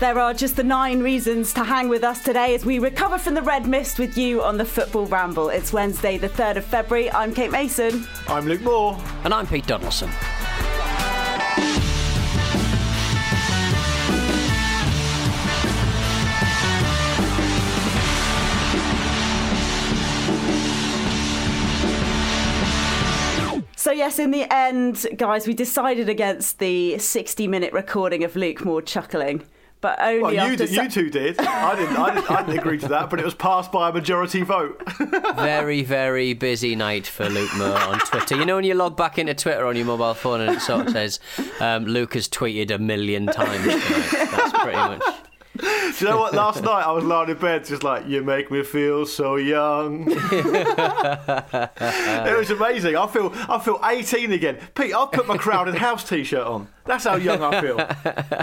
There are just the nine reasons to hang with us today as we recover from the red mist with you on the Football Ramble. It's Wednesday, the 3rd of February. I'm Kate Mason. I'm Luke Moore. And I'm Pete Donaldson. So, yes, in the end, guys, we decided against the 60 minute recording of Luke Moore chuckling. But only Well, you, after did, you two did. I didn't, I, didn't, I didn't agree to that, but it was passed by a majority vote. very, very busy night for Luke Moore on Twitter. You know when you log back into Twitter on your mobile phone and it sort of says um, Luke has tweeted a million times tonight. That's pretty much. Do you know what? Last night I was lying in bed, just like you make me feel so young. it was amazing. I feel I feel 18 again. Pete, I'll put my Crowded House T-shirt on. That's how young I feel.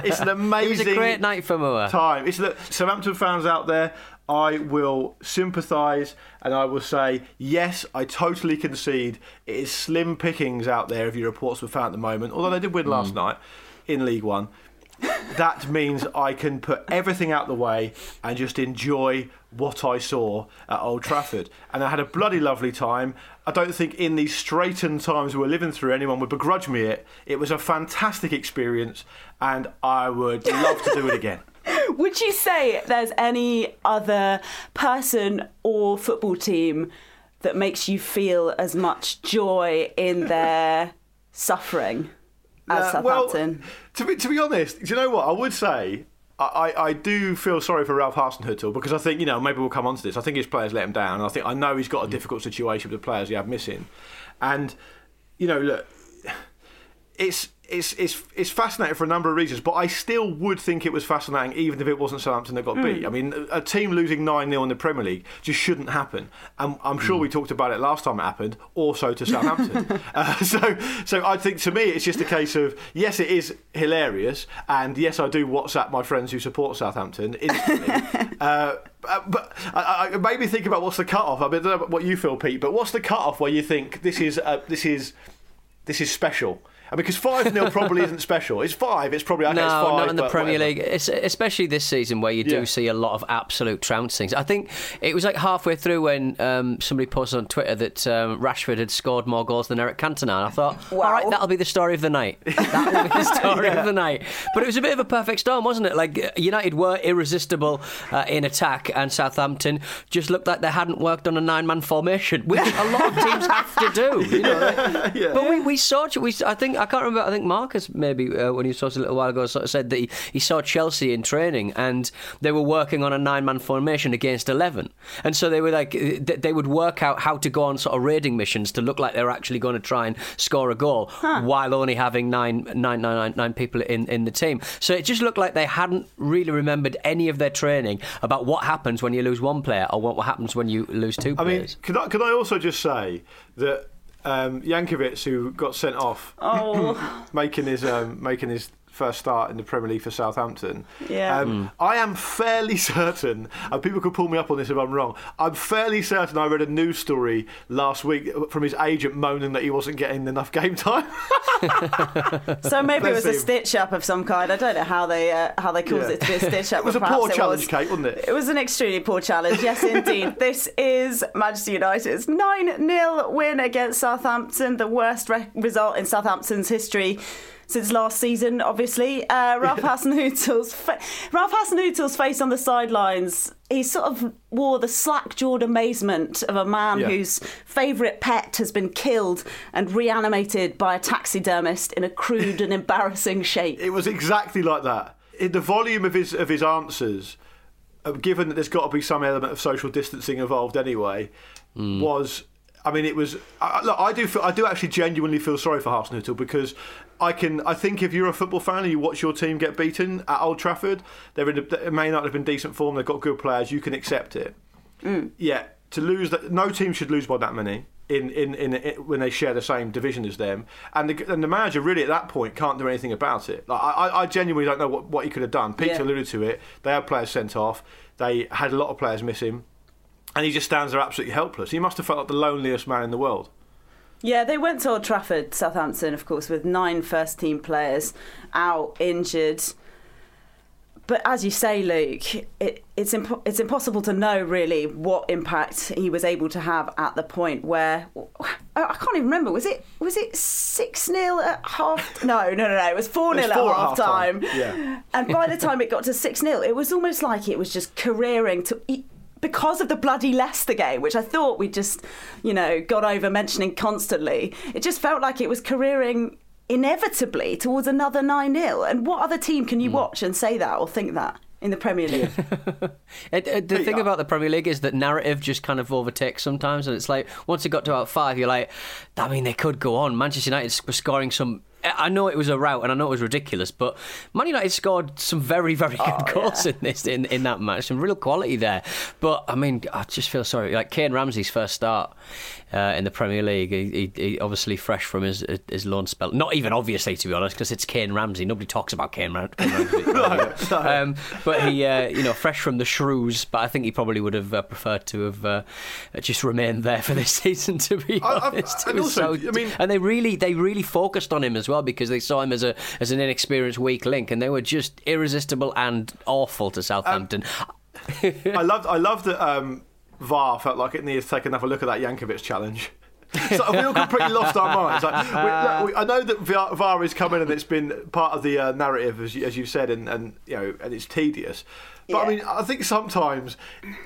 It's an amazing. It was a great night for Moore. Time. It's the Southampton fans out there. I will sympathise and I will say yes. I totally concede. It is slim pickings out there if you report were found at the moment. Although they did win last mm. night in League One that means I can put everything out the way and just enjoy what I saw at Old Trafford. And I had a bloody lovely time. I don't think in these straitened times we're living through anyone would begrudge me it. It was a fantastic experience and I would love to do it again. Would you say there's any other person or football team that makes you feel as much joy in their suffering as Uh, well, to be to be honest, do you know what I would say? I, I, do feel sorry for Ralph Hasenhüttl because I think you know maybe we'll come on to this. I think his players let him down. And I think I know he's got a difficult situation with the players he had missing, and you know look, it's it's it's it's fascinating for a number of reasons. But I still would think it was fascinating even if it wasn't Southampton that got beat. I mean, a team losing nine 0 in the Premier League just shouldn't happen. And I'm sure we talked about it last time it happened. Also to Southampton. uh, so so I think to me it's just a case of yes, it is hilarious, and yes, I do WhatsApp my friends who support Southampton instantly. uh, uh, but I, I, it made me think about what's the cut off. I, mean, I don't know what you feel, Pete, but what's the cut off where you think this is uh, this is this is special? I mean, because 5 0 probably isn't special. It's 5, it's probably, okay, no, it's 5. not in the Premier whatever. League, it's, especially this season where you do Yeah. see a lot of absolute trouncings. I think it was like halfway through when um, somebody posted on Twitter that um, Rashford had scored more goals than Eric Cantona. And I thought, Wow. all right, that'll be the story of the night. That will be the story of the night. But it was a bit of a perfect storm, wasn't it? Like United were irresistible uh, in attack, and Southampton just looked like they hadn't worked on a nine-man formation, which a lot of teams have to do. You know, like- but we, we saw we I think I can't remember I think Marcus maybe uh, when he saw us a little while ago sort of said that he, he saw Chelsea in training and they were working on a nine man formation against eleven. And so they were like uh, th- they would work out how to go on sort of raiding missions to look like they're actually going to try and score a goal while only having nine, nine, nine, nine, nine people in, in the team. So it just looked like they hadn't really remembered any of their training about what happens when you lose one player or what, what happens when you lose two I mean, players. could I, could I also just say that um, Jankewitz, who got sent off, Oh. making his um, making his first start in the Premier League for Southampton. Yeah. Um, I am fairly certain, and people could pull me up on this if I'm wrong. I'm fairly certain I read a news story last week from his agent moaning that he wasn't getting enough game time. So maybe it was Bless a him. stitch up of some kind. I don't know how they uh, how they caused Yeah. it to be a stitch up. It was a poor challenge, was. Kate, wasn't it? It was an extremely poor challenge. Yes, indeed. this is Manchester United's 9 0 win against Southampton, the worst re- result in Southampton's history. Since last season, obviously, uh, Ralph Hasenhüttl's fa- Ralph Hasenhüttl's face on the sidelines. He sort of wore the slack-jawed amazement of a man Yeah. whose favourite pet has been killed and reanimated by a taxidermist in a crude and embarrassing shape. It was exactly like that. In the volume of his of his answers, uh, given that there's got to be some element of social distancing involved anyway, was. I mean, it was. I, I- look, I do. Feel, I do actually genuinely feel sorry for Hasenhüttl because I can. I think if you're a football fan and you watch your team get beaten at Old Trafford, they're in. A, they may not have been decent form. They've got good players. You can accept it. Mm. Yeah, to lose that, no team should lose by that many. In, in, in, in when they share the same division as them, and the, and the manager really at that point can't do anything about it. Like I, I- genuinely don't know what, what he could have done. Peter Yeah. alluded to it. They had players sent off. They had a lot of players missing, and he just stands there absolutely helpless. He must have felt like the loneliest man in the world. Yeah, they went to Old Trafford, Southampton, of course, with nine first team players out, injured. But as you say, Luke, it, it's impo- it's impossible to know really what impact he was able to have at the point where I can't even remember. Was it was it six 0 at half? No, no, no, no. It was four 0 at half half-time, time. yeah. And by the time it got to six 0 it was almost like it was just careering to. Because of the bloody Leicester game, which I thought we just, you know, got over mentioning constantly, it just felt like it was careering inevitably towards another 9 0. And what other team can you Hmm. watch and say that or think that in the Premier League? It, it, the thing about the Premier League is that narrative just kind of overtakes sometimes, and it's like once it got to about five, you're like, I mean, they could go on. Manchester United were scoring some. I know it was a rout, and I know it was ridiculous, but Man United scored some very, very good goals in this in, in that match, some real quality there. But I mean, I just feel sorry. Like Kayne Ramsay's first start uh, in the Premier League, he, he, he obviously fresh from his his loan spell. Not even obviously, to be honest, because it's Kayne Ramsay. Nobody talks about Kayne, Ram- Kayne Ramsay. um, but he, uh, you know, fresh from the Shrews. But I think he probably would have uh, preferred to have uh, just remained there for this season. To be I- I- honest, and also, so- I mean- and they really, they really focused on him as well because they saw him as a as an inexperienced weak link, and they were just irresistible and awful to Southampton. I loved. I loved that um, VAR felt like it needed to take another look at that Jankewitz challenge. so we all completely lost our minds. Like, we, we, I know that VAR, VAR is coming and it's been part of the uh, narrative, as you, as you said, and, and you know, and it's tedious. But I mean, I think sometimes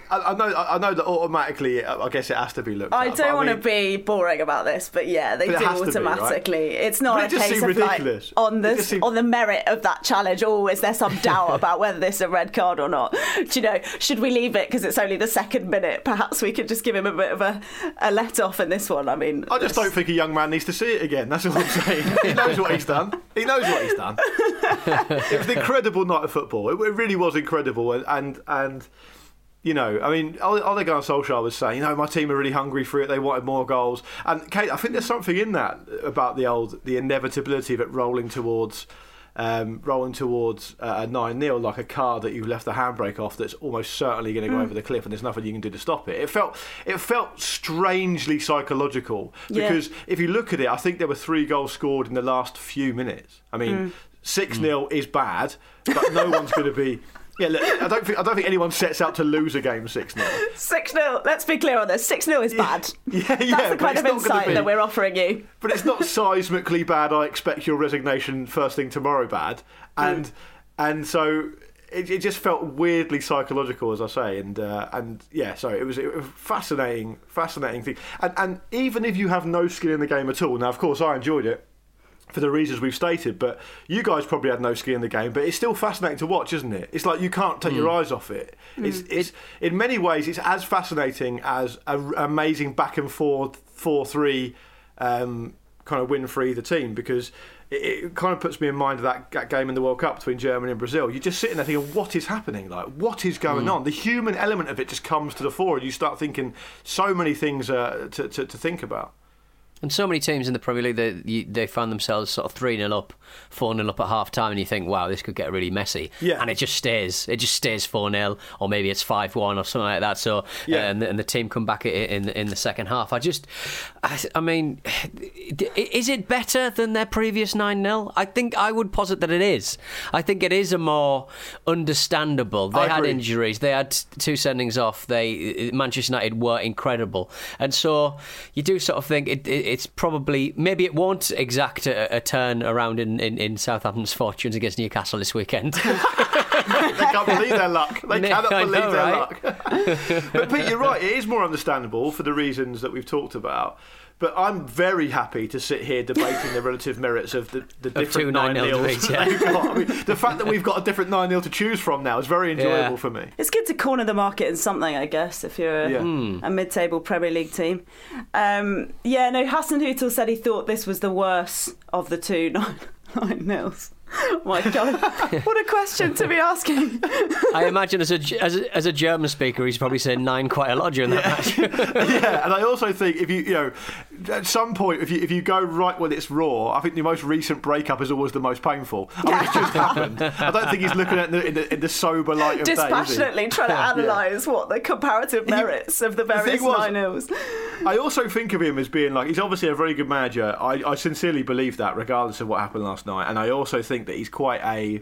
I, I know. I know that automatically, I guess it has to be looked. I at, don't want to mean- be boring about this, but yeah, they But do has to be, right? automatically. It's not But a case of like on the seemed- on the merit of that challenge. Oh, is there some doubt about whether this is a red card or not? Do you know? Should we leave it because it's only the second minute? Perhaps we could just give him a bit of a, a let off in this one. I mean, I just don't think a young man needs to see it again. That's all I'm saying. he knows what he's done. He knows what he's done. it was an incredible night of football. It, it really was incredible, and and, and you know, I mean, Ole Ole Gunnar Solskjaer was saying, you know, my team are really hungry for it. They wanted more goals, and Kate, I think there's something in that about the old the inevitability of it rolling towards. um, rolling towards uh, a 9 0 like a car that you've left the handbrake off that's almost certainly going to go over the cliff and there's nothing you can do to stop it. It felt it felt strangely psychological Yeah. because if you look at it, I think there were three goals scored in the last few minutes. I mean, 6 0 is bad, but no one's going to be. Yeah, look, I don't think I don't think anyone sets out to lose a game six 0 Six 0 Let's be clear on this. Six 0 is bad. Yeah, yeah, That's the kind of insight that we're offering you. But it's not seismically bad. I expect your resignation first thing tomorrow. Bad, and and so it, it just felt weirdly psychological, as I say, and uh, and yeah. So it was, it was a fascinating, fascinating thing. And and even if you have no skin in the game at all, now of course I enjoyed it. For the reasons we've stated, but you guys probably had no skin in the game. But it's still fascinating to watch, isn't it? It's like you can't take your eyes off it. It's, it's in many ways it's as fascinating as an amazing back and forth four three um, kind of win for either team because it, it kind of puts me in mind of that, that game in the World Cup between Germany and Brazil. You're just sitting there thinking, what is happening? Like, what is going on? The human element of it just comes to the fore, and you start thinking so many things uh, to, to, to think about. And so many teams in the Premier League, they, you, they find themselves sort of 3 0 up, 4 0 up at half time, and you think, wow, this could get really messy. Yeah. And it just stays. It just stays 4 0, or maybe it's 5 1 or something like that. So, Yeah. Uh, and, the- and the team come back in, in the second half. I just, I, I mean, is it better than their previous 9 0? I think I would posit that it is. I think it is a more understandable. They had injuries, they had two sendings off, they Manchester United were incredible. And so you do sort of think it, it, it's probably, maybe it won't exact a, a turn around in, in, in Southampton's fortunes against Newcastle this weekend. they can't believe their luck. They No, cannot believe know, their right? luck. but Pete, you're right. It is more understandable for the reasons that we've talked about. But I'm very happy to sit here debating the relative merits of the, the two different 9-0 nils yeah. I mean, the fact that we've got a different nine 0 to choose from now is very enjoyable Yeah. for me. It's good to corner the market in something, I guess, if you're a, Yeah. Hmm. a mid-table Premier League team. Um, yeah, no, Hasenhüttl said he thought this was the worst of the two nine, nine nils. My God, what a question to be asking. I imagine as a, as a as a German speaker, he's probably saying nine quite a lot during that match. yeah, and I also think if you you know at some point if you if you go right when it's raw, I think the most recent breakup is always the most painful. I mean, it's just happened. I don't think he's looking at it in the, in the sober light of day. is? Dispassionately trying to analyse what the comparative merits of the various was- nine nils. I also think of him as being like he's obviously a very good manager. I, I sincerely believe that, regardless of what happened last night. And I also think that he's quite a,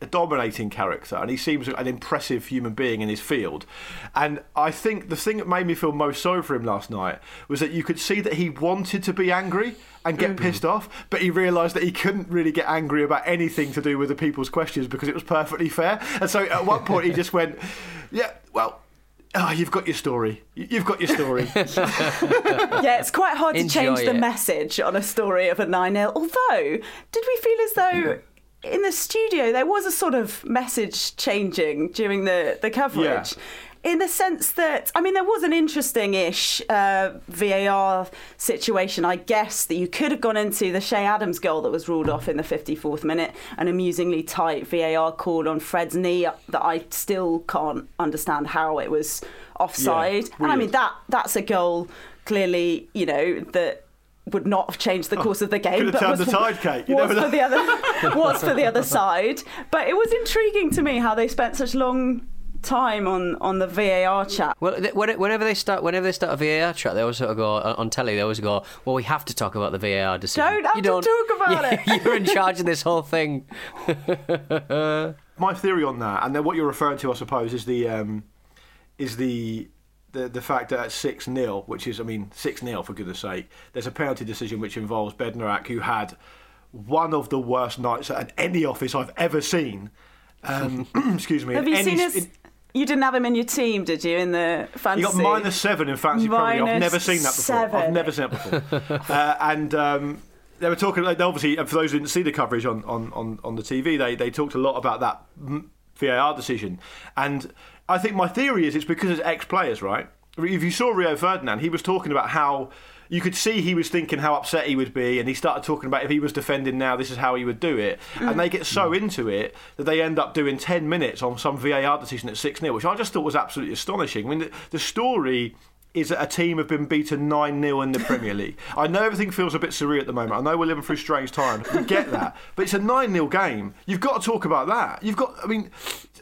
a dominating character, and he seems an impressive human being in his field. And I think the thing that made me feel most sorry for him last night was that you could see that he wanted to be angry and get mm. pissed off, but he realised that he couldn't really get angry about anything to do with the people's questions because it was perfectly fair. And so at one point he just went, "Yeah, well." Oh, you've got your story. You- You've got your story. Yeah, it's quite hard to Enjoy change the message on a story of a 9 0. Although, did we feel as though in the studio there was a sort of message changing during the, the coverage? In the sense that, I mean, there was an interesting ish uh, VAR situation, I guess, that you could have gone into the Che Adams goal that was ruled off in the 54th minute, an amusingly tight VAR call on Fred's knee that I still can't understand how it was offside. and I mean, that that's a goal clearly, you know, that would not have changed the course of the game. Oh, could have turned was, the tide, Kate. You was never for the other was for the other side. But it was intriguing to me how they spent such long time on on the VAR chat. Well, th- whenever they start, whenever they start a VAR chat, they always sort of go on on telly. They always go, "Well, we have to talk about the VAR decision." Don't have you to don't talk about Yeah, it. You're in charge of this whole thing. my theory on that, and then what you're referring to, I suppose, is the um, is the the the fact that at six 0 which is, I mean, six 0 for goodness sake, there's a penalty decision which involves Bednarek, who had one of the worst nights at any office I've ever seen. Um, excuse me. Have you any- seen his? in- you didn't have him in your team, did you? In the He fantasy, got minus seven in Premier League. I've never seen that before. I've never seen that before. uh, and um, they were talking. Obviously, for those who didn't see the coverage on, on, on, on the TV, they they talked a lot about that VAR decision. And I think my theory is it's because it's ex-players, right? If you saw Rio Ferdinand, he was talking about how. You could see he was thinking how upset he would be, and he started talking about if he was defending now, this is how he would do it. And mm. they get so mm. into it that they end up doing 10 minutes on some VAR decision at 6 0, which I just thought was absolutely astonishing. I mean, the, the story is that a team have been beaten 9 0 in the Premier League. I know everything feels a bit surreal at the moment. I know we're living through strange times. We get that. But it's a 9 0 game. You've got to talk about that. You've got, I mean,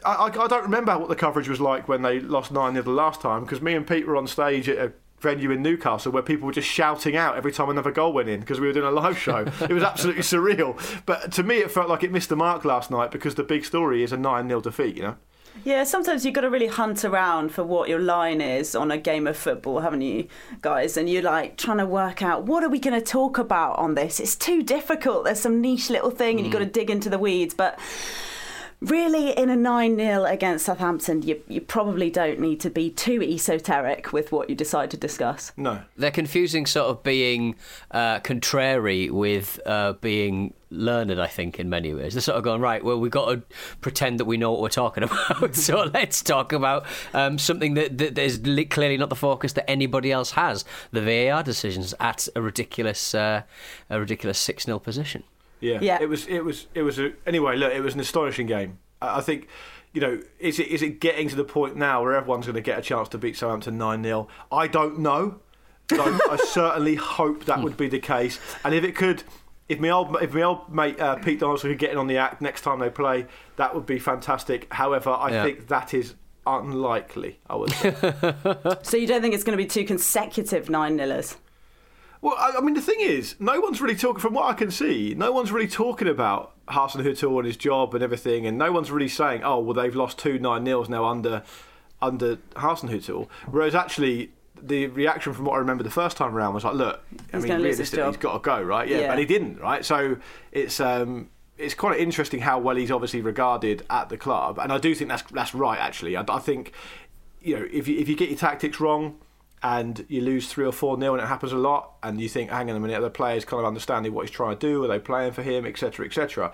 I, I, I don't remember what the coverage was like when they lost 9 0 the last time because me and Pete were on stage at a venue in Newcastle where people were just shouting out every time another goal went in because we were doing a live show. it was absolutely surreal. But to me, it felt like it missed the mark last night because the big story is a 9 0 defeat, you know? Yeah, sometimes you've got to really hunt around for what your line is on a game of football, haven't you, guys? And you're like trying to work out what are we going to talk about on this? It's too difficult. There's some niche little thing, and you've got to mm. dig into the weeds. But really, in a 9 0 against Southampton, you, you probably don't need to be too esoteric with what you decide to discuss. No. They're confusing sort of being uh, contrary with uh, being learned, I think, in many ways. They're sort of going, right, well, we've got to pretend that we know what we're talking about. so let's talk about um, something that, that is clearly not the focus that anybody else has the VAR decisions at a ridiculous, uh, a ridiculous 6 0 position. Yeah. Yeah. It was. It was. It was. A, anyway, look. It was an astonishing game. I, I think. You know, is it is it getting to the point now where everyone's going to get a chance to beat Southampton nine 0 I don't know. But I, I certainly hope that would be the case. And if it could, if my old if my old mate uh, Pete Donaldson could get in on the act next time they play, that would be fantastic. However, I Yeah. think that is unlikely. I would. Say. So you don't think it's going to be two consecutive 9 nillers? Well, I, I mean, the thing is, no one's really talking. From what I can see, no one's really talking about Hasenhüttl and his job and everything, and no one's really saying, "Oh, well, they've lost two nine nils now under under Hasenhüttl." Whereas actually, the reaction from what I remember the first time around was like, "Look, I He's mean, gonna lose his realistically, job." he's got to go, right? Yeah, Yeah. but he didn't, right? So it's um, it's quite interesting how well he's obviously regarded at the club, and I do think that's that's right. Actually, I, I think you know if you if you get your tactics wrong and you lose three or four nil, and it happens a lot, and you think, hang on a minute, are the players kind of understanding what he's trying to do? Are they playing for him, etc., etc.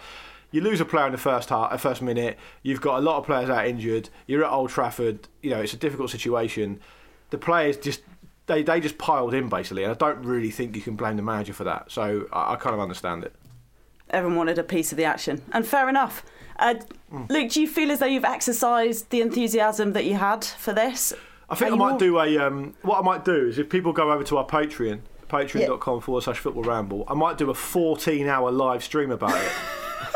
You lose a player in the first half, uh, first minute. You've got a lot of players out injured. You're at Old Trafford. You know it's a difficult situation. The players just they, they just piled in basically, and I don't really think you can blame the manager for that. So I, I kind of understand it. Everyone wanted a piece of the action, and fair enough. Uh, Hmm. Luke, do you feel as though you've exercised the enthusiasm that you had for this? I think I might all- do a. Um, what I might do is if people go over to our Patreon, patreon.com forward slash football ramble, I might do a 14 hour live stream about it.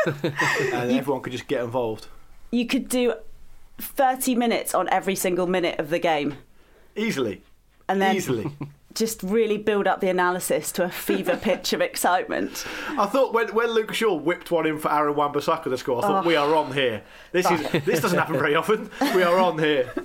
and everyone could just get involved. You could do 30 minutes on every single minute of the game, Easily. and then Easily. just really build up the analysis to a fever pitch of excitement. I thought when, when Luke Shaw whipped one in for Aaron Wan-Bissaka to score, I thought we are on here. This is this doesn't happen very often. We are on here.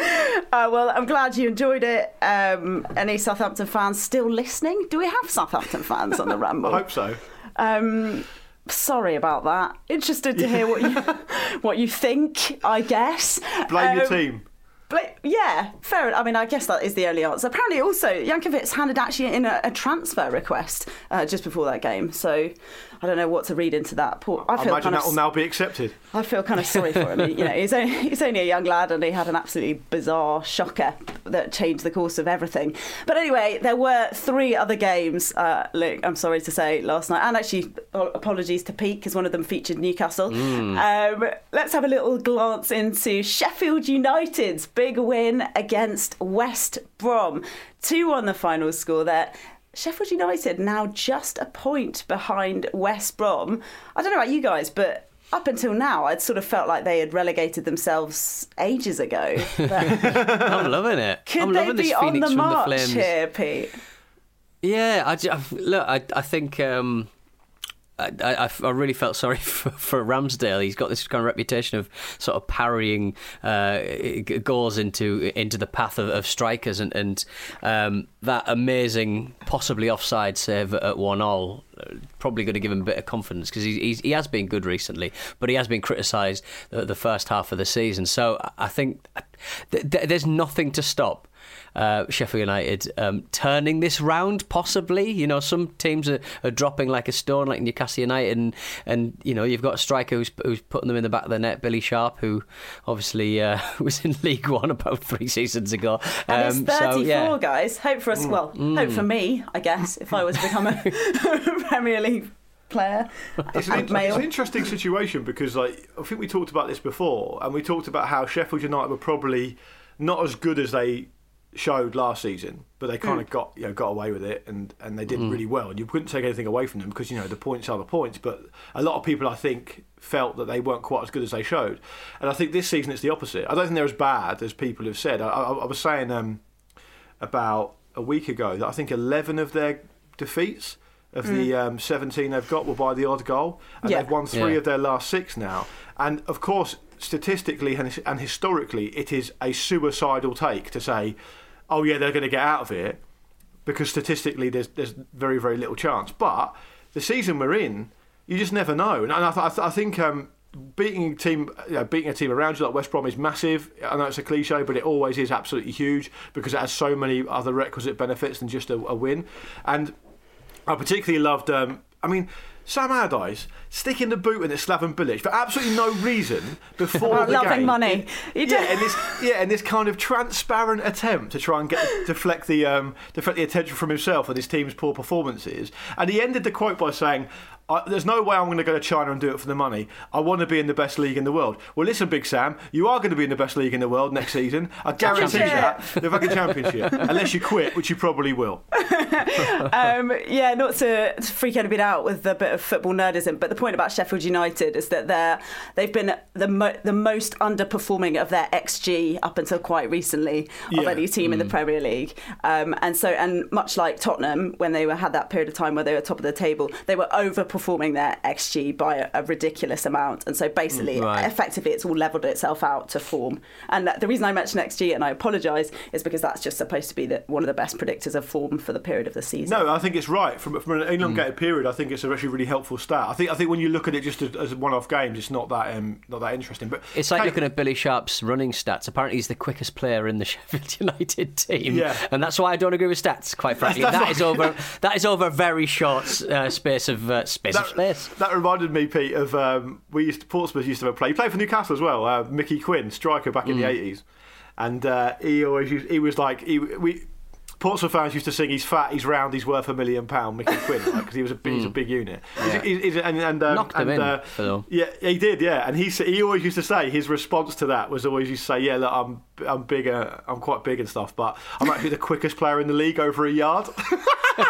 Uh, well, I'm glad you enjoyed it. Um, any Southampton fans still listening? Do we have Southampton fans on the Ramble? I hope so. Um, sorry about that. Interested to hear what you what you think. I guess. Blame your Um, team. But yeah, fair. enough. I mean, I guess that is the only answer. Apparently, also Jankewitz handed actually in a, a transfer request uh, just before that game. So I don't know what to read into that. Poor, I I feel imagine kind that of will now be accepted. I feel kind of sorry for him. You know, he's only, he's only a young lad and he had an absolutely bizarre shocker that changed the course of everything. But anyway, there were three other games, uh, Luke, I'm sorry to say, last night. And actually, uh, apologies to Pete because one of them featured Newcastle. Um, let's have a little glance into Sheffield United's big win against West Brom. 2 on the final score there. Sheffield United now just a point behind West Brom. I don't know about you guys, but up until now, I'd sort of felt like they had relegated themselves ages ago. But I'm loving it. could I'm they loving be this on the march the here, Pete? Yeah, I, look, I, I think um, I, I, I really felt sorry for, for Ramsdale. He's got this kind of reputation of sort of parrying uh, goals into into the path of, of strikers, and, and um, that amazing, possibly offside save at one all. Probably going to give him a bit of confidence because he's, he's, he has been good recently, but he has been criticised the, the first half of the season. So I- I think th- th- there's nothing to stop uh, Sheffield United um, turning this round, possibly. You know, some teams are, are dropping like a stone, like Newcastle United, and, and you know, you've got a striker who's, who's putting them in the back of the net, Billy Sharp, who obviously uh, was in League One about three seasons ago. And it's Um, 34, so, yeah. Mm. guys. Hope for us, well, hope for me, I guess, if I was to become a Premier League player. It's an, and it's an interesting situation because, like, I think we talked about this before, and we talked about how Sheffield United were probably not as good as they showed last season, but they kind of got you know got away with it and, and they did really well. And you couldn't take anything away from them because you know the points are the points. But a lot of people, I think, felt that they weren't quite as good as they showed. And I think this season it's the opposite. I don't think they're as bad as people have said. I, I, I was saying um, about a week ago that I think 11 of their defeats of the um, 17 they've got were by the odd goal, and Yeah. they've won three Yeah. of their last six now. And of course, statistically and, and historically, it is a suicidal take to say, "Oh yeah, they're going to get out of it," because statistically, there's there's very very little chance. But the season we're in, you just never know. And I, th- I, th- I think. Um, Beating a team, you know, beating a team around you like West Brom is massive. I know it's a cliche, but it always is absolutely huge because it has so many other requisite benefits than just a, a win. And I particularly loved. Um, I mean, Sam Allardyce sticking the boot in at Slaven Bilic for absolutely no reason before About the loving game. money. You yeah, and this yeah, and this kind of transparent attempt to try and get deflect the um, deflect the attention from himself and his team's poor performances. And he ended the quote by saying. I, there's no way I'm going to go to China and do it for the money. I want to be in the best league in the world. Well, listen, Big Sam, you are going to be in the best league in the world next season. I guarantee you that. The fucking championship. Unless you quit, which you probably will. um, yeah, not to, to freak anybody out with a bit of football nerdism, but the point about Sheffield United is that they're they've been the mo- the most underperforming of their XG up until quite recently of Yeah. any team in the Premier League, um, and so and much like Tottenham when they were had that period of time where they were top of the table, they were overperforming their XG by a, a ridiculous amount, and so basically, Right. effectively, it's all levelled itself out to form. And the reason I mention XG, and I apologise, is because that's just supposed to be the, one of the best predictors of form for the period of the season. No, I think it's right. From, from an elongated period, I think it's actually a actually really helpful stat. I think I think when you look at it just as, as one-off games, it's not that um, not that interesting. But It's like Kate- looking at Billy Sharp's running stats. Apparently, he's the quickest player in the Sheffield United team, Yeah. and that's why I don't agree with stats. Quite frankly, that's that what- is over. That is over a very short uh, space of uh, space of space. That reminded me, Pete, of um, we used to, Portsmouth used to have a play. He played for Newcastle as well. Uh, Mickey Quinn, striker back in Mm. the eighties, and uh, he always used, he was like he we. Portsmouth fans used to sing, "He's fat, he's round, he's worth a million pound." Mickey Quinn, because he was a big, he's a big unit. He's- he's- he's- and and, um, Mm. Knocked and, in, uh, Phil. yeah, he did. Yeah, and he he always used to say his response to that was always used to say, "Yeah, look, I'm I'm bigger, I'm quite big and stuff, but I'm actually the quickest player in the league over a yard."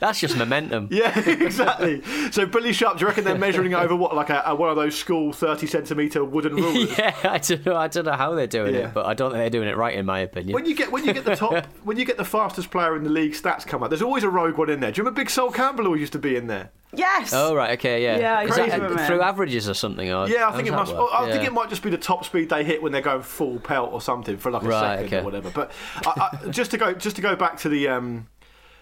That's just momentum. Yeah, exactly. So Billy Sharp, do you reckon they're measuring over what, like a, a, one of those school thirty centimetre wooden rulers? yeah, I don't know. I don't know how they're doing Yeah. it, but I don't think they're doing it right, in my opinion. When you get when you get the top when you get the fastest player in the league stats come up, there's always a rogue one in there. Do you remember Big Sol Campbell always used to be in there? Yes. Oh right, okay, yeah. Yeah, I Is do that remember. through averages or something? Or Yeah, I how think it does must. that work? I think Yeah. it might just be the top speed they hit when they're going full pelt or something for like a Right, second okay. or whatever. But I, I, just to go just to go back to the. Um,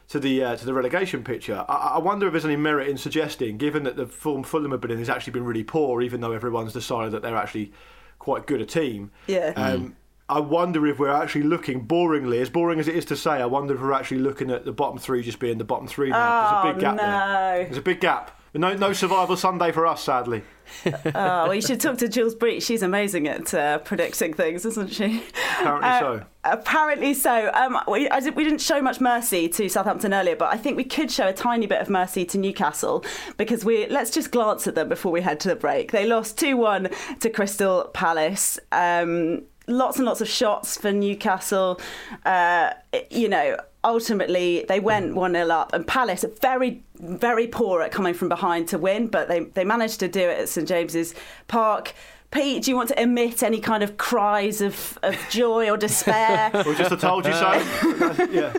to the uh, to the relegation picture, I, I wonder if there's any merit in suggesting, given that the form Fulham have been in has actually been really poor, even though everyone's decided that they're actually quite good a team. Yeah. Um, I wonder if we're actually looking, boringly, as boring as it is to say, I wonder if we're actually looking at the bottom three just being the bottom three now. There's a Oh, big gap there. There's a big gap. No, no survival Sunday for us, sadly. Oh, well, you should talk to Jules Breach. She's amazing at uh, predicting things, isn't she? Apparently Uh, so. Apparently so. Um, we, I did, we didn't show much mercy to Southampton earlier, but I think we could show a tiny bit of mercy to Newcastle because we let's just glance at them before we head to the break. They lost two one to Crystal Palace. Um, lots and lots of shots for Newcastle. Uh, you know. Ultimately, they went 1 0 up, and Palace are very, very poor at coming from behind to win, but they, they managed to do it at St James's Park. Pete, do you want to emit any kind of cries of, of joy or despair? Or just a told you so. yeah.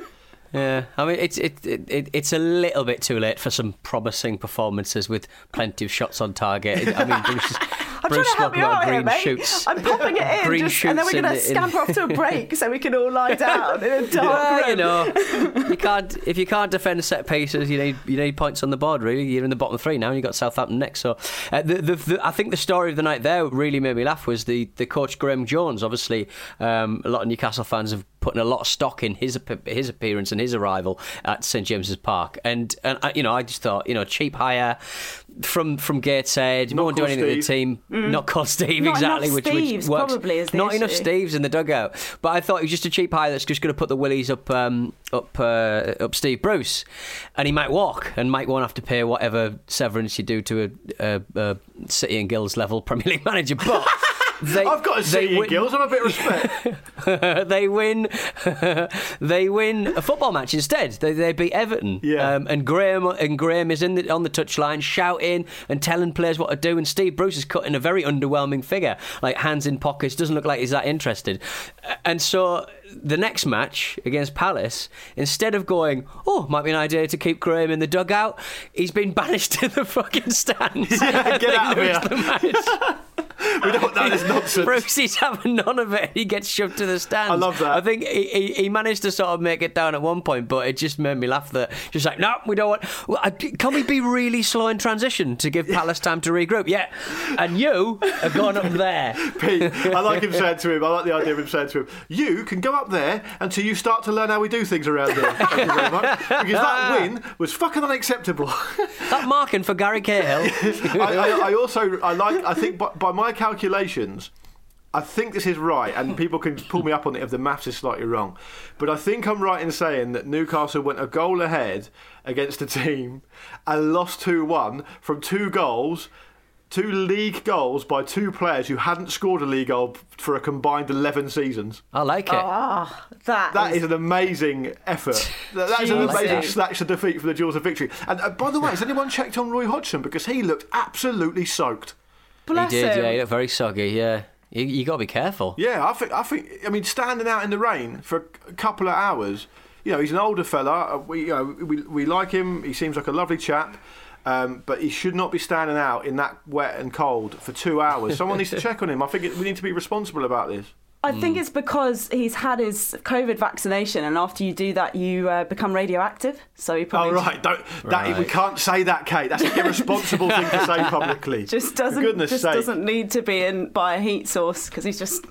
Yeah, I mean it's it, it, it it's a little bit too late for some promising performances with plenty of shots on target. I mean, Bruce, I'm Bruce trying to help you out here, mate. shoots. I'm popping it in, just, and then we're going to scamper off to a break so we can all lie down in a dark Well, you know, you can't if you can't defend set pieces, you need you need points on the board. Really, you're in the bottom three now, and you have got Southampton next. So, uh, the, the, the, I think the story of the night there really made me laugh was the the coach Graeme Jones. Obviously, um, a lot of Newcastle fans have put in a lot of stock in his his appearance and his arrival at St James's Park, and and I, you know, I just thought you know cheap hire from from Gateshead, Not won't do anything to the Steve. team, not called Steve Not exactly, which, Steves, which works. probably, is not enough. Steves in the dugout. But I thought he was just a cheap hire that's just going to put the willies up up up uh, up Steve Bruce, and he might walk, and Mike won't have to pay whatever severance you do to a, a, a City and Guilds level Premier League manager. But They, I've got to see you, win- Gills. Have a bit of respect. they win. they win a football match instead. They, they beat Everton. Yeah. Um, and Graeme and Graeme is in the, on the touchline shouting and telling players what to do. And Steve Bruce is cutting a very underwhelming figure, like hands in pockets. Doesn't look like he's that interested. And so the next match against Palace, instead of going, oh, might be an idea to keep Graeme in the dugout, he's been banished to the fucking stands. Yeah, get out of here. We don't nonsense. Brucey's having none of it. He gets shoved to the stands. I love that. I think he, he, he managed to sort of make it down at one point, but it just made me laugh that just like, no, we don't want. Well, I- Can we be really slow in transition to give Palace time to regroup? Yeah. And you have gone up there. Pete, I like him saying to him, I like the idea of him saying to him, you can go up there until you start to learn how we do things around here. Thank you very much. Because that ah. win was fucking unacceptable. That marking for Gary Cahill. I, I, I also, I like, I think by, by my calculations, I think this is right, and people can pull me up on it if the maths is slightly wrong. But I think I'm right in saying that Newcastle went a goal ahead against a team and lost 2 1 from two goals, two league goals by two players who hadn't scored a league goal for a combined 11 seasons. I like it. Ah, that, That is an amazing effort. That that is an amazing snatch of defeat for the Jewels of Victory. And uh, by the way, has anyone checked on Roy Hodgson? Because he looked absolutely soaked. He did, him. yeah. He looked very soggy, yeah. You, you got to be careful. Yeah, I think, I think, I mean, standing out in the rain for a couple of hours, you know, he's an older fella. uh, We, you know, we, we like him. He seems like a lovely chap. Um, but he should not be standing out in that wet and cold for two hours. Someone needs to check on him. I think it, we need to be responsible about this. I think it's because he's had his COVID vaccination, and after you do that, you uh, become radioactive. So he probably. Oh right, don't, that, we can't say that, Kate. That's an irresponsible thing to say publicly. just doesn't goodness just sake. doesn't need to be in by a heat source because he's just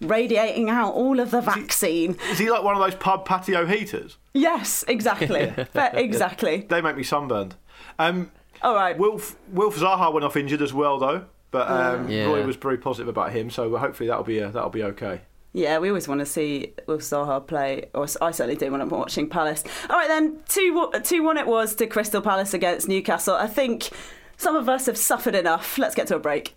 radiating out all of the vaccine. Is he like one of those pub patio heaters? Yes, exactly, exactly. They make me sunburned. Um, All right. Wilf Wilf Zaha went off injured as well, though. But um, Yeah. Roy was very positive about him, so hopefully that'll be uh, that'll be okay. Yeah, we always want to see Will Zaha play, or I certainly do when I'm watching Palace. All right, then two two one it was to Crystal Palace against Newcastle. I think some of us have suffered enough. Let's get to a break.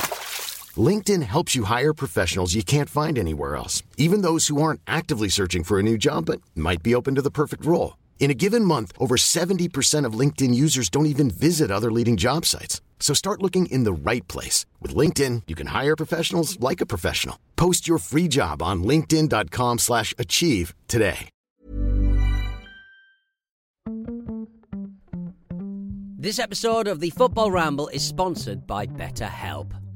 LinkedIn helps you hire professionals you can't find anywhere else, even those who aren't actively searching for a new job but might be open to the perfect role. In a given month, over 70% of LinkedIn users don't even visit other leading job sites. So start looking in the right place. With LinkedIn, you can hire professionals like a professional. Post your free job on linkedin.com slash achieve today. This episode of the Football Ramble is sponsored by BetterHelp.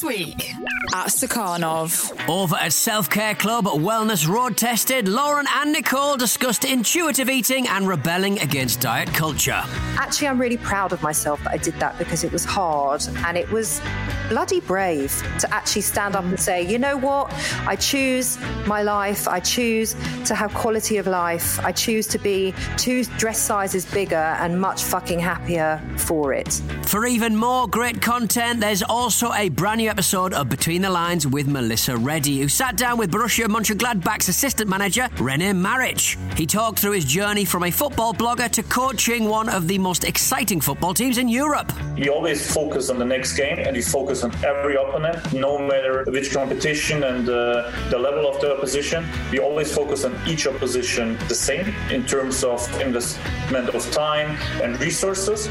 This week at Stakhanov. Over at Self Care Club, Wellness Road Tested, Lauren and Nicole discussed intuitive eating and rebelling against diet culture. Actually, I'm really proud of myself that I did that because it was hard and it was bloody brave to actually stand up and say, you know what? I choose my life. I choose to have quality of life. I choose to be two dress sizes bigger and much fucking happier for it. For even more great content, there's also a brand new episode of Between the Lines with Melissa Reddy, who sat down with Borussia Mönchengladbach's assistant manager, René Maric. He talked through his journey from a football blogger to coaching one of the most exciting football teams in Europe. You always focus on the next game and you focus on every opponent, no matter which competition and uh, the level of the opposition. You always focus on each opposition the same in terms of investment of time and resources.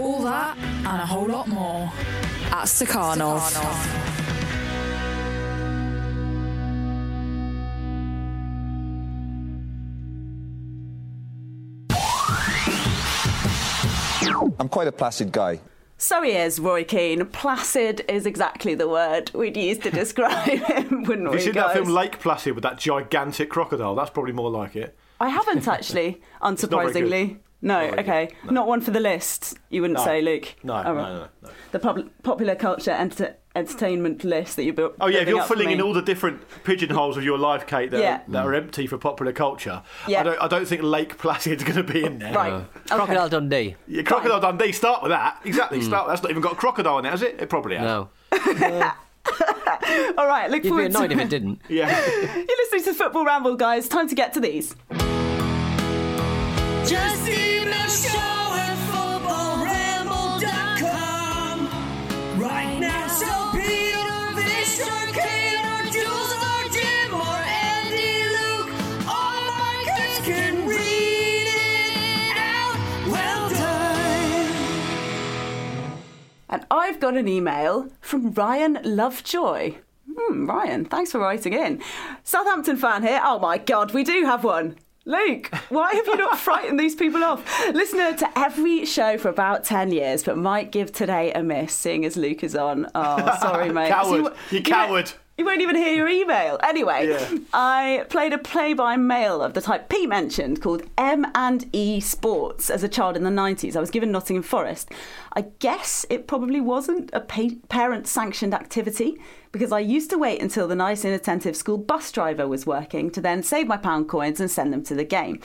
All that and a whole lot more at Stakhanov. I'm quite a placid guy. So he is, Roy Keane. Placid is exactly the word we'd use to describe him, wouldn't Have we? you seen that guys? film Lake Placid with that gigantic crocodile? That's probably more like it. I haven't actually, not very good. unsurprisingly. No, Not very okay. Not one for the list, you wouldn't No. say, Luke. No, All no, right. no, no. The pop- popular culture enter- entertainment list that you built. Oh yeah, if you're filling in all the different pigeonholes of your life, Kate, that, Yeah. are, that are empty for popular culture, Yeah. I don't, I don't think Lake Placid's going to be in there. Right. Crocodile Dundee. Yeah, Crocodile Dundee. Start with that. Exactly. Hmm. Start. That's not even got a crocodile in it, has it? It probably has. No. All right, look You'd be annoyed to if it didn't. Yeah. You're listening to Football Ramble, guys. Time to get to these. Just And I've got an email from Ryan Lovejoy. Hmm, Ryan, thanks for writing in. Southampton fan here. Oh my God, we do have one. Luke, why have you not frightened these people off? Listener to every show for about 10 years, but might give today a miss, seeing as Luke is on. Oh, sorry, mate. Coward. you- You won't- coward. You won't even hear your email. Anyway, Yeah. I played a play-by-mail of the type Pete mentioned called M and E Sports as a child in the 90s. I was given Nottingham Forest. I guess it probably wasn't a pa- parent-sanctioned activity because I used to wait until the nice inattentive school bus driver was working to then save my pound coins and send them to the game.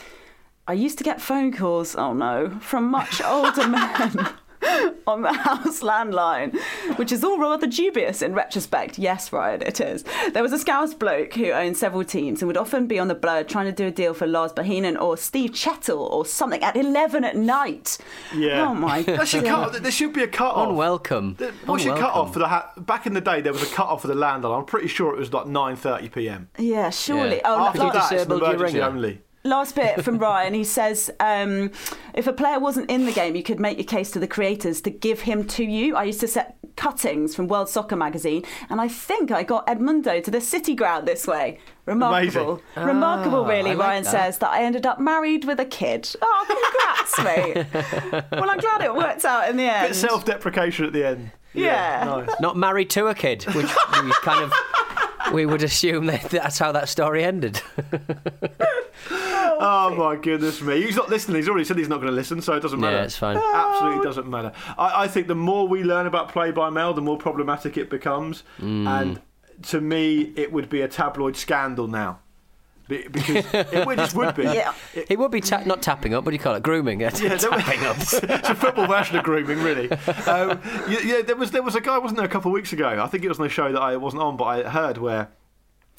I used to get phone calls, oh no, from much older men. on the house landline, which is all rather dubious in retrospect. Yes, Ryan, it is. There was a Scouse bloke who owned several teams and would often be on the blur trying to do a deal for Lars Bohinen or Steve Chettle or something at 11 at night. Yeah. Oh my That should God. cut, there should be a cut off. Unwelcome. What should cut Unwelcome. off for the ha- back in the day? There was a cut off for the landline. I'm pretty sure it was like 9:30 p.m. Yeah, surely. Yeah. Oh, After la- that, it's an disabled emergency only. Last bit from Ryan. He says, um, if a player wasn't in the game, you could make your case to the creators to give him to you. I used to set cuttings from World Soccer magazine, and I think I got Edmundo to the City Ground this way. Remarkable. Amazing. Remarkable, Ah, really, like Ryan that. says, that I ended up married with a kid. Oh, congrats, mate. well, I'm glad it worked out in the end. Bit self-deprecation at the end. Yeah. nice. Not married to a kid, which we kind of we would assume that that's how that story ended. Oh my goodness me! He's not listening. He's already said he's not going to listen, so it doesn't matter. yeah, it's fine. Absolutely doesn't matter. I, I think the more we learn about play by mail, the more problematic it becomes. Mm. And to me, it would be a tabloid scandal now. Be- Because it would- just would be. Yeah. He would be ta- not tapping up. What do you call it? Grooming. Yeah, Yeah, there tapping up. it's a football version of grooming, really. Um, yeah, yeah, there was there was a guy, wasn't there, a couple of weeks ago? I think it was on a show that I wasn't on, but I heard where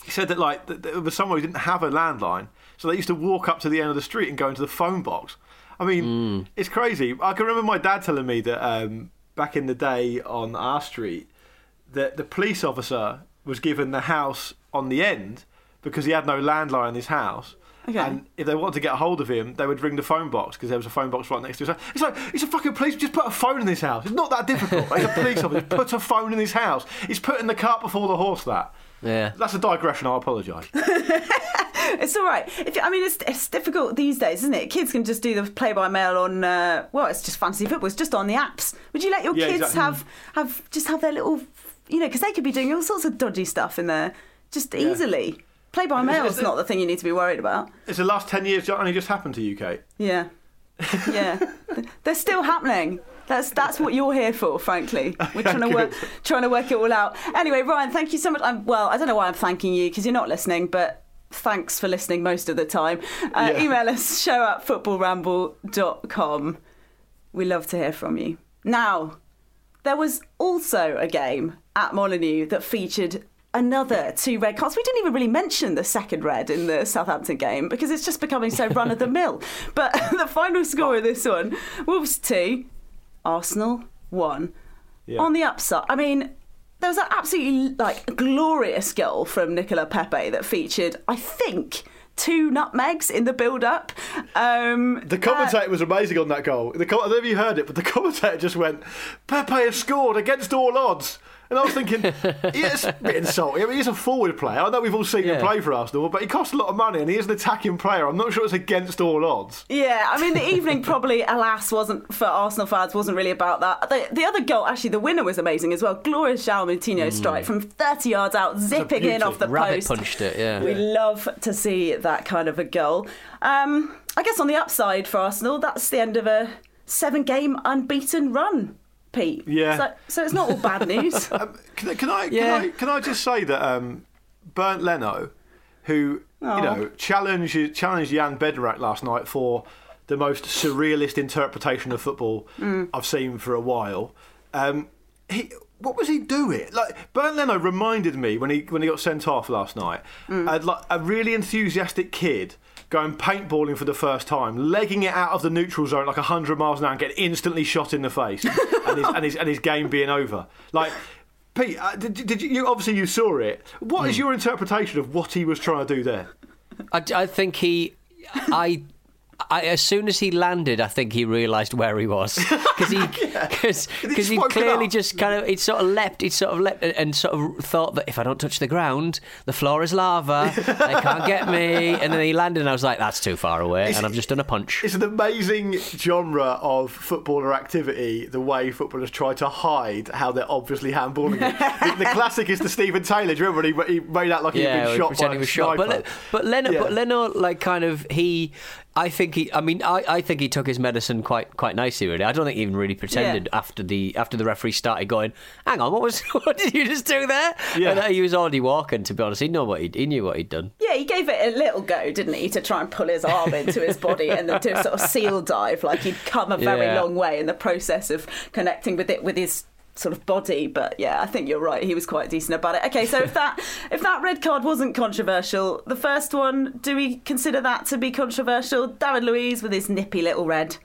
he said that like that there was someone who didn't have a landline, so they used to walk up to the end of the street and go into the phone box. I mean, it's crazy. I can remember my dad telling me that um, back in the day on our street, that the police officer was given the house on the end because he had no landline in his house. Okay. And if they wanted to get a hold of him, they would ring the phone box because there was a phone box right next to his house. It's like, it's a fucking police, just put a phone in his house. It's not that difficult. He's a police officer, put a phone in his house. He's putting the cart before the horse, that. Yeah. That's a digression, I apologise. It's all right. If, I mean, it's, it's difficult these days, isn't it? Kids can just do the play-by-mail on. Uh, well, it's just fantasy football. It's just on the apps. Would you let your Yeah, kids exactly. have have just have their little you know, because they could be doing all sorts of dodgy stuff in there just easily. Play by mail is not the thing you need to be worried about. It's the last 10 years only just happened to UK. Yeah, yeah, they're still happening. That's that's what you're here for, frankly. We're trying to work trying to work it all out. Anyway, Ryan, thank you so much. I'm, well, I don't know why I'm thanking you because you're not listening, but thanks for listening most of the time. Uh, Yeah. Email us show at footballramble.com. We love to hear from you. Now, there was also a game at Molineux that featured another two red cards. We didn't even really mention the second red in the Southampton game because it's just becoming so run of the mill. But the final score of this one Wolves 2, Arsenal 1. Yeah. On the upside, I mean, there was an absolutely like glorious goal from Nicola Pepe that featured, I think, two nutmegs in the build-up. Um, The commentator was amazing on that goal. The I don't know if you heard it, but the commentator just went, Pepe has scored against all odds. And I was thinking, it's a bit insulting. I mean, he's a forward player. I know we've all seen him play for Arsenal, but he costs a lot of money and he is an attacking player. I'm not sure it's against all odds. Yeah, I mean the evening probably, alas, wasn't for Arsenal fans. wasn't really about that. The, the other goal, actually, the winner was amazing as well. Glorious João Moutinho strike from 30 yards out, zipping in off the Rabbit post. punched it, yeah. We love to see that kind of a goal. Um, I guess on the upside for Arsenal, that's the end of a seven-game unbeaten run. Pete. Yeah. So, so it's not all bad news. Um, can, I- can I, Yeah. can I can I just say that um, Bernd Leno, who Oh. you know challenged challenged Jan Bednarek last night for the most surrealist interpretation of football Mm. I've seen for a while. Um, he what was he doing? Like Bernd Leno reminded me when he when he got sent off last night, Mm. uh, like a really enthusiastic kid. Going paintballing for the first time, legging it out of the neutral zone like 100 miles an hour and getting instantly shot in the face, and, his, and, his, and his game being over. Like, Pete, uh, did, did you, you obviously you saw it? What is your interpretation of what he was trying to do there? I, I think he, I, I, as soon as he landed, I think he realised where he was because he, because just he clearly just kind of, he sort of leapt, he sort of leapt and, and sort of thought that if I don't touch the ground, the floor is lava, they can't get me, and then he landed, and I was like, that's too far away, and I've just done a punch. It's an amazing genre of footballer activity, the way footballers try to hide how they're obviously handballing it. the, the classic is the Stephen Taylor. Do you remember when he, he made out like he'd yeah, been he shot by he a was shot. But but Leno, Yeah. but Leno, like kind of he. I think he. I mean, I, I think he took his medicine quite quite nicely. Really, I don't think he even really pretended after the after the referee started going. Hang on, what was what did you just do there? Yeah. And, uh, he was already walking. To be honest, he knew what he he knew what he'd done. Yeah, he gave it a little go, didn't he, to try and pull his arm into his body and then do a sort of seal dive, like he'd come a very Yeah. long way in the process of connecting with it with his sort of body. But yeah, I think you're right. He was quite decent about it. Okay, so if that if that red card wasn't controversial, the first one, do we consider that to be controversial? David Luiz with his nippy little red.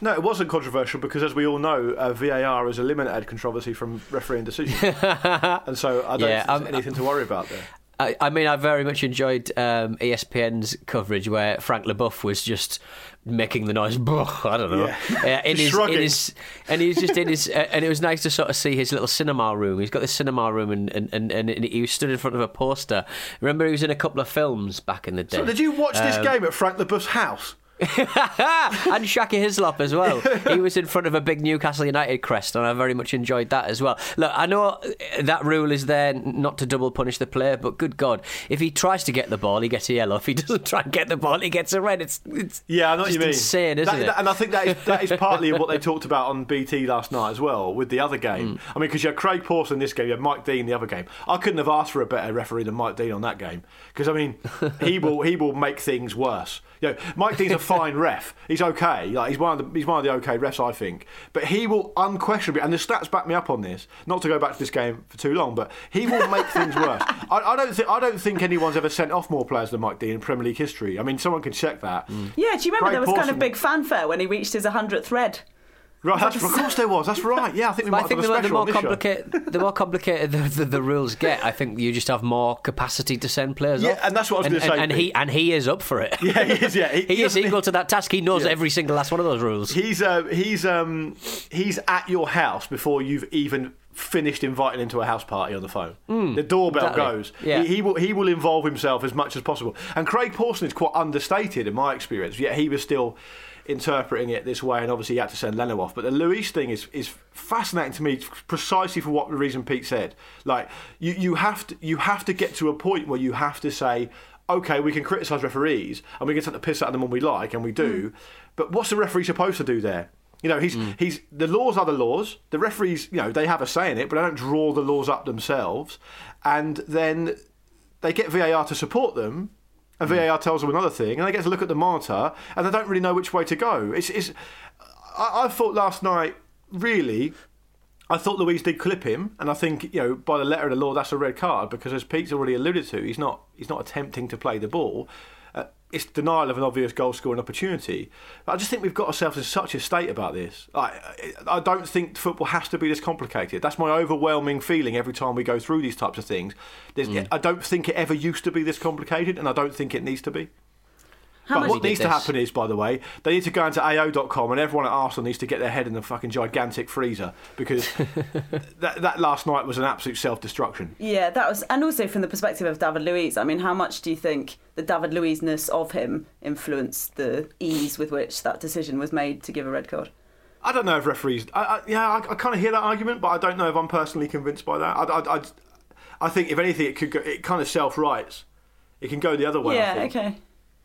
No, it wasn't controversial because, as we all know, uh, VAR has eliminated controversy from refereeing decisions, and so I don't Yeah, think there's um, anything to worry about there. I, I mean, I very much enjoyed um, ESPN's coverage where Frank Leboeuf was just making the noise. I don't know. Yeah. Uh, in, his, in his, and he was just in his, uh, and it was nice to sort of see his little cinema room. He's got this cinema room, and, and, and, and he was stood in front of a poster. Remember, he was in a couple of films back in the day. So, did you watch this Um, game at Frank Leboeuf's house? and Shaka Hislop as well. He was in front of a big Newcastle United crest, and I very much enjoyed that as well. Look, I know that rule is there not to double punish the player, but good God, if he tries to get the ball, he gets a yellow. If he doesn't try and get the ball, he gets a red. It's, it's Yeah, I know what you mean. insane, isn't That- it? that- and I think that is, that is partly what they talked about on BT last night as well with the other game. Mm. I mean, because you had Craig Pawson in this game, you had Mike Dean the other game. I couldn't have asked for a better referee than Mike Dean on that game because I mean, he will he will make things worse. You know, Mike Dean's a fine ref. He's okay. Like he's one of the he's one of the okay refs, I think. But he will unquestionably, and the stats back me up on this. Not to go back to this game for too long, but he will make things worse. I, I don't think I don't think anyone's ever sent off more players than Mike Dean in Premier League history. I mean, someone can check that. Yeah, do you remember Craig there was kind of big fanfare when he reached his 100th red? Right, that's, of course there was. That's right. Yeah, I think we might I think have the, the more on this show. complicated, the more complicated the, the, the rules get, I think you just have more capacity to send players Yeah, off. and that's what I was gonna say, And, and he and he is up for it. Yeah, he is. Yeah, he, is doesn't- equal to that task. He knows Yeah. every single last one of those rules. He's uh, he's um, he's at your house before you've even finished inviting him to a house party on the phone. the doorbell exactly. goes. Yeah. He, he will he will involve himself as much as possible. And Craig Pawson is quite understated in my experience. Yet he was still interpreting it this way, and obviously he had to send Leno off. But the Luiz thing is is fascinating to me, precisely for what the reason Pete said. Like you you have to you have to get to a point where you have to say. Okay, we can criticise referees and we can take the piss out of them when we like, and we do. Mm. But what's the referee supposed to do there? You know, he's mm. he's the laws are the laws. The referees, you know, they have a say in it, but they don't draw the laws up themselves. And then they get VAR to support them, and hmm. VAR tells them another thing, and they get to look at the monitor, and they don't really know which way to go. It's, it's I, I thought last night, really, I thought Luiz did clip him, and I think you know by the letter of the law that's a red card because as Pete's already alluded to, he's not he's not attempting to play the ball. Uh, it's denial of an obvious goal scoring opportunity. But I just think we've got ourselves in such a state about this. Like, I don't think football has to be this complicated. That's my overwhelming feeling every time we go through these types of things. There's, I don't think it ever used to be this complicated, and I don't think it needs to be. How but what needs to happen is, by the way, they need to go into AO.com and everyone at Arsenal needs to get their head in the fucking gigantic freezer because that, that last night was an absolute self destruction. Yeah, that was, and also from the perspective of David Luiz. I mean, how much do you think the David Luiz-ness of him influenced the ease with which that decision was made to give a red card? I don't know if referees. I, I, yeah, I, I kind of hear that argument, but I don't know if I'm personally convinced by that. I, I, I, I think if anything, it could go, it kind of self rights. It can go the other way. I yeah, think. okay.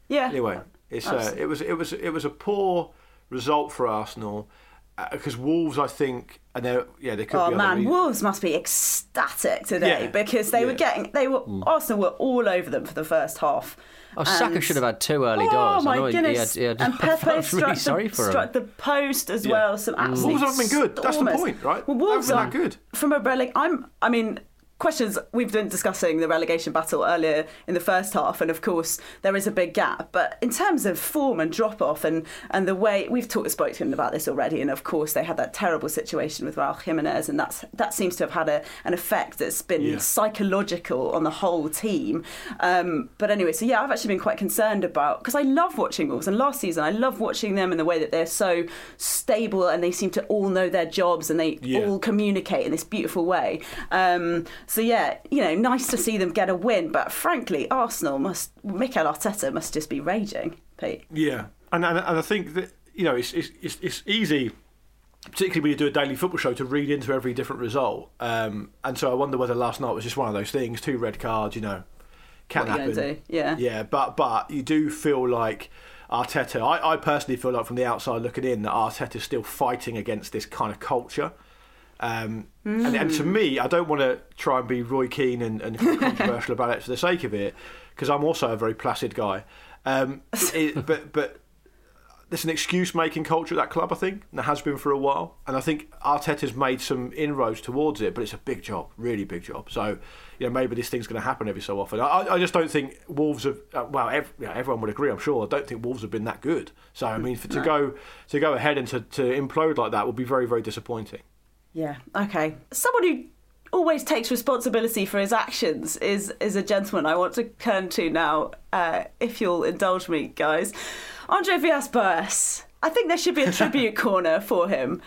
Yeah. Anyway, it's uh, it was it was it was a poor result for Arsenal uh, because Wolves, I think, and they yeah they could Oh be other man, reasons. Wolves must be ecstatic today Yeah, because they were getting they were mm. Arsenal were all over them for the first half. Oh, Saka And- should have had two early oh, goals. Oh doors. I my know he- he had- he had- and I Pepe was really struck, sorry the, for struck the post as Yeah. well. Some absolute Wolves haven't been good. That's the point, right? Well, Wolves haven't are good. from a releg. I'm. I mean. Questions we've been discussing the relegation battle earlier in the first half, and of course there is a big gap. But in terms of form and drop off, and and the way we've talked spoken about this already, and of course they had that terrible situation with Raul Jimenez, and that's that seems to have had a, an effect that's been Yeah. psychological on the whole team. Um, but anyway, so yeah, I've actually been quite concerned about because I love watching Wolves, and last season I love watching them in the way that they're so stable and they seem to all know their jobs and they Yeah. all communicate in this beautiful way. Um, so yeah, you know, nice to see them get a win. But frankly, Arsenal must, Mikel Arteta must just be raging, Pete. Yeah, and and, and I think that you know it's, it's it's it's easy, particularly when you do a daily football show, to read into every different result. Um, and so I wonder whether last night was just one of those things, two red cards, you know, can What happen. do? Yeah. yeah, but but you do feel like. Arteta, I, I personally feel like from the outside looking in that Arteta's still fighting against this kind of culture. Um, and, and to me, I don't want to try and be Roy Keane and, and controversial about it for the sake of it, because I'm also a very placid guy. Um, it, but but there's an excuse making culture at that club, I think, and there has been for a while. And I think Arteta's made some inroads towards it, but it's a big job, really big job. So, you know, maybe this thing's going to happen every so often. I, I just don't think Wolves have. Uh, well, ev- yeah, everyone would agree, I'm sure. I don't think Wolves have been that good. So, I mean, for, to go to go ahead and to, to implode like that would be very, very disappointing. Yeah. Okay. Someone who always takes responsibility for his actions is is a gentleman I want to turn to now. Uh, if you'll indulge me, guys, Andre Villas-Boas. I think there should be a tribute corner for him.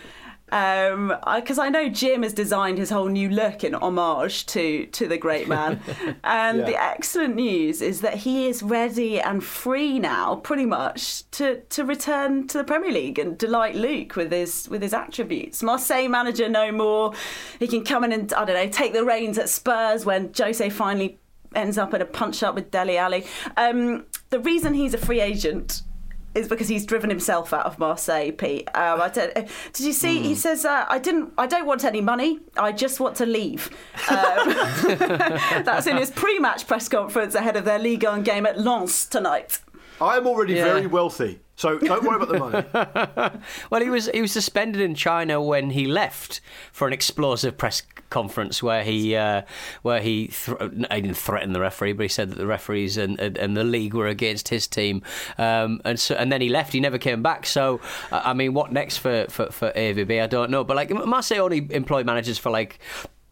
Because I know Jim has designed his whole new look in homage to to the great man, and Yeah. the excellent news is that he is ready and free now, pretty much, to, to return to the Premier League and delight Luke with his with his attributes. Marseille manager no more. He can come in and I don't know take the reins at Spurs when Jose finally ends up in a punch up with Dele Alli. Um, the reason he's a free agent is because he's driven himself out of Marseille, Pete. Um, I don't, did you see? He says, uh, "I didn't. I don't want any money. I just want to leave." Um, that's in his pre-match press conference ahead of their Ligue 1 game at Lens tonight. I'm already Yeah. very wealthy, so don't worry about the money. Well, he was he was suspended in China when he left for an explosive press conference where he uh, where he thr he didn't threaten the referee, but he said that the referees and and, and the league were against his team, um, and so and then he left. He never came back. So I mean, what next for for for AVB? I don't know. But like Marseille only employ managers for like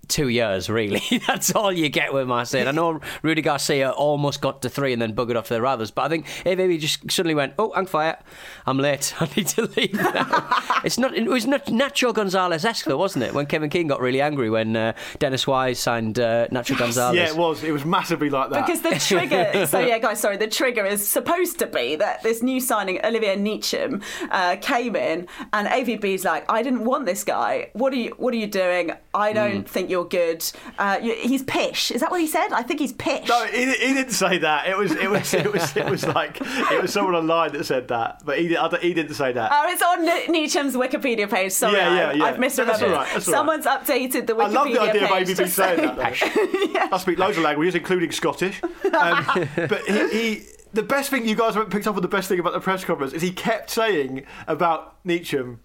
two years, really. That's all you get with Marseille. I know Rudy Garcia almost got to three and then buggered off to the others, but I think AVB just suddenly went, oh, hang fire, I'm late, I need to leave now. it's not, it was not Nacho Gonzalez-esque though, wasn't it? When Kevin Keegan got really angry when uh, Dennis Wise signed uh, Nacho Gonzalez. Yeah, it was. It was massively like that. Because the trigger, so yeah, guys, sorry, the trigger is supposed to be that this new signing, Olivier Ntcham, uh, came in, and AVB's like, I didn't want this guy. What are you? What are you doing? I don't think you're good. Uh, you, he's pish. Is that what he said? I think he's pish. No, he, he didn't say that. It was it was it was it was like it was someone online that said that, but he, he didn't say that. Oh, it's on N- Ntcham's Wikipedia page. Sorry, Yeah, yeah, yeah. I've misremembered. That's all right, that's all right. Someone's updated the Wikipedia I love the idea of page. AVB saying say- that. Though. I speak loads of languages, including Scottish. Um, but he, he, the best thing you guys haven't picked up on the best thing about the press conference is he kept saying about Ntcham,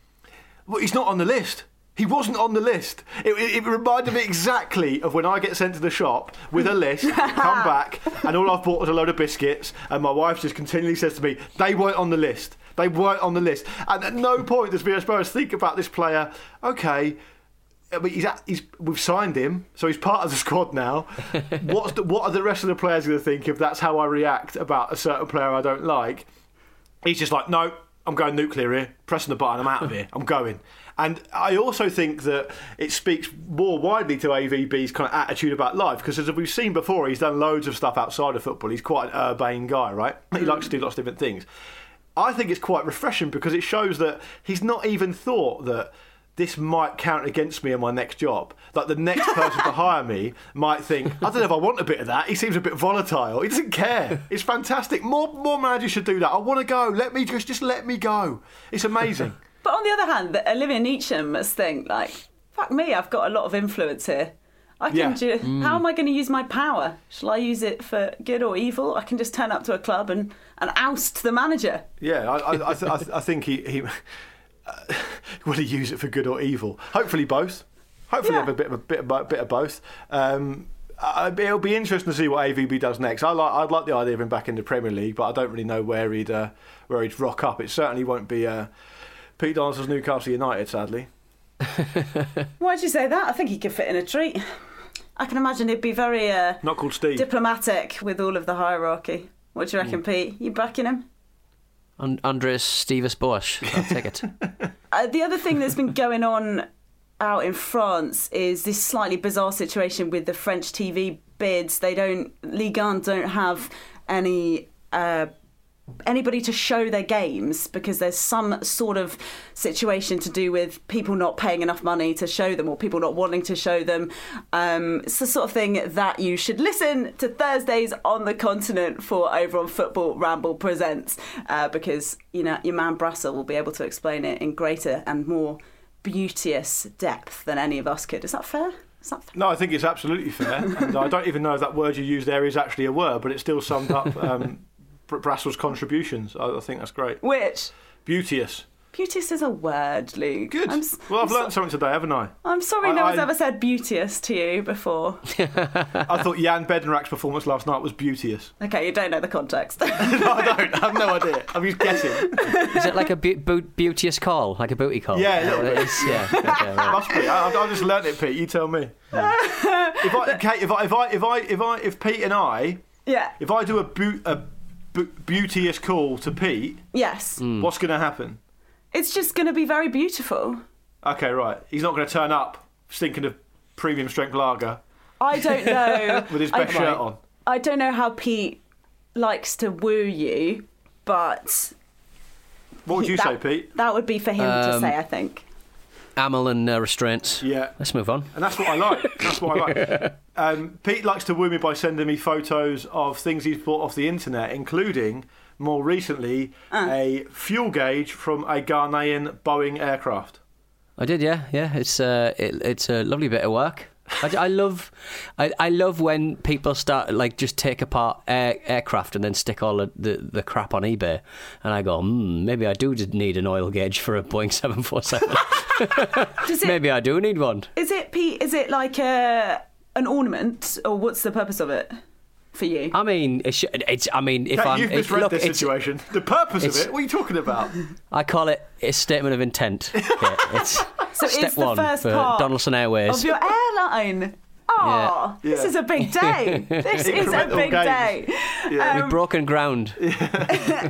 well, he's not on the list. He wasn't on the list. It, it, it reminded me exactly of when I get sent to the shop with a list, come back, and all I've bought is a load of biscuits, and my wife just continually says to me, they weren't on the list. They weren't on the list. And at no point does Villas Boas think about this player, okay, I mean, he's, at, he's we've signed him, so he's part of the squad now. What's the, what are the rest of the players going to think if that's how I react about a certain player I don't like? He's just like, no, I'm going nuclear here, pressing the button, I'm out of here, I'm going. And I also think that it speaks more widely to AVB's kind of attitude about life because, as we've seen before, he's done loads of stuff outside of football. He's quite an urbane guy, right? He mm. likes to do lots of different things. I think it's quite refreshing because it shows that he's not even thought that this might count against me in my next job. Like the next person to hire me might think, I don't know if I want a bit of that. He seems a bit volatile. He doesn't care. It's fantastic. More more managers should do that. I want to go. Let me just just let me go. It's amazing. But on the other hand, Olivier Ntcham must think like, "Fuck me, I've got a lot of influence here. I can Yeah. ju- Mm. How am I going to use my power? Shall I use it for good or evil? I can just turn up to a club and, and oust the manager. Yeah, I, I, I, th- I, th- I think he, he will he use it for good or evil? Hopefully both. Hopefully have a bit of a bit of, bit of both. Um, I, it'll be interesting to see what AVB does next. I like I'd like the idea of him back in the Premier League, but I don't really know where he'd uh, where he'd rock up. It certainly won't be uh, Pete Donaldson's Newcastle United, sadly. Why'd you say that? I think he could fit in a treat. I can imagine he'd be very uh, Not called Steve. diplomatic with all of the hierarchy. What do you reckon, Pete? You backing him? And Andres Stevens Bosch. I'll take it. Uh, the other thing that's been going on out in France is this slightly bizarre situation with the French TV bids. They don't, Ligue 1 don't have any. Uh, Anybody to show their games because there's some sort of situation to do with people not paying enough money to show them or people not wanting to show them. Um, it's the sort of thing that you should listen to Thursdays on the continent for over on Football Ramble Presents uh, because you know your man Brassell will be able to explain it in greater and more beauteous depth than any of us could. Is that fair? No, I think it's absolutely fair. and I don't even know if that word you used there is actually a word, but it still summed up um, Brassell's contributions. I, I think that's great. Which Beauteous. beauteous is a word, Luke. Good. I'm, Well, I've I'm learned something today, haven't I? I'm sorry I- no one's I- ever said beauteous to you before. I thought Jan Bednarek's performance last night was beauteous. Okay, you don't know the context. no, I don't. I have no idea. I'm just guessing. Is it like a bu- bu- beauteous call? Like a booty call? Yeah, a Is what it is? Yeah. Okay, right. Must be. I, I've just learnt it, Pete. You tell me. if I, Kate, if I, if I, if I, if I, if Pete and I, yeah. if I do a, boot a bu- beauteous call to Pete, Yes. what's going to happen? It's just going to be very beautiful. Okay, right. He's not going to turn up stinking of premium strength lager I don't know. with his I- best shirt on. I don't know how Pete likes to woo you, but What would you that, say, Pete? That would be for him to Um, say, I think. Amel and uh, restraints. Yeah. Let's move on. And that's what I like. That's what I like. Um, Pete likes to woo me by sending me photos of things he's bought off the internet, including, more recently, a fuel gauge from a Ghanaian Boeing aircraft. I did, yeah, yeah. It's uh, it, it's a lovely bit of work. I, I love, I, I love when people start like just take apart air, aircraft and then stick all the, the, the crap on eBay, and I go, hmm, maybe I do need an oil gauge for a Boeing seven four seven. Maybe I do need one. is it Pete? Is it like a an ornament, or what's the purpose of it for you? I mean, it's, it's I mean, if Kate, I'm, you've misread look, this situation. The purpose of it? What are you talking about? I call it a statement of intent. Okay, it's So Step it's the one first for part Donaldson Airways. of your airline. Oh, Yeah. this Yeah. is a big day. This is a big gains. day. We've broken ground.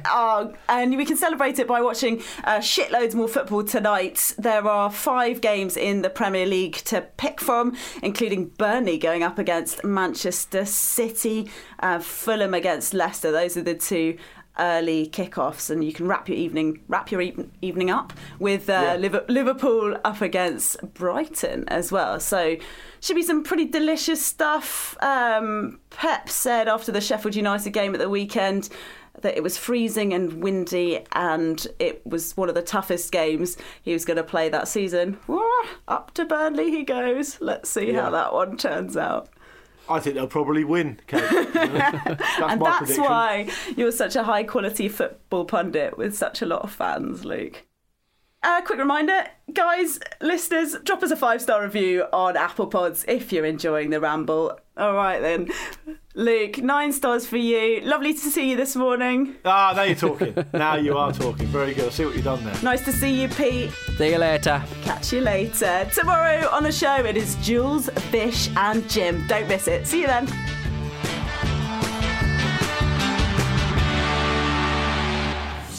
Oh, and we can celebrate it by watching uh, shitloads more football tonight. There are five games in the Premier League to pick from, including Burnley going up against Manchester City, uh, Fulham against Leicester. Those are the two early kickoffs, and you can wrap your evening wrap your even- evening up with uh, Yeah. Liverpool up against Brighton as well. So should be some pretty delicious stuff. Um, Pep said after the Sheffield United game at the weekend that it was freezing and windy and it was one of the toughest games he was going to play that season. Up to Burnley he goes. Let's see Yeah. how that one turns out. I think they'll probably win, Kate. that's and that's prediction. why you're such a high quality football pundit with such a lot of fans, Luke. Uh, quick reminder, guys, listeners, drop us a five star review on Apple Pods if you're enjoying the ramble. All right then, Luke, nine stars for you. Lovely to see you this morning. Ah, now you're talking. now you are talking. Very good. I see what you've done there. Nice to see you, Pete. See you later. Catch you later. Tomorrow on the show, it is Jules, Bish, and Jim. Don't miss it. See you then.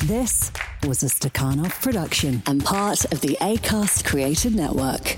This was a Stakhanov production and part of the ACAST Creative Network.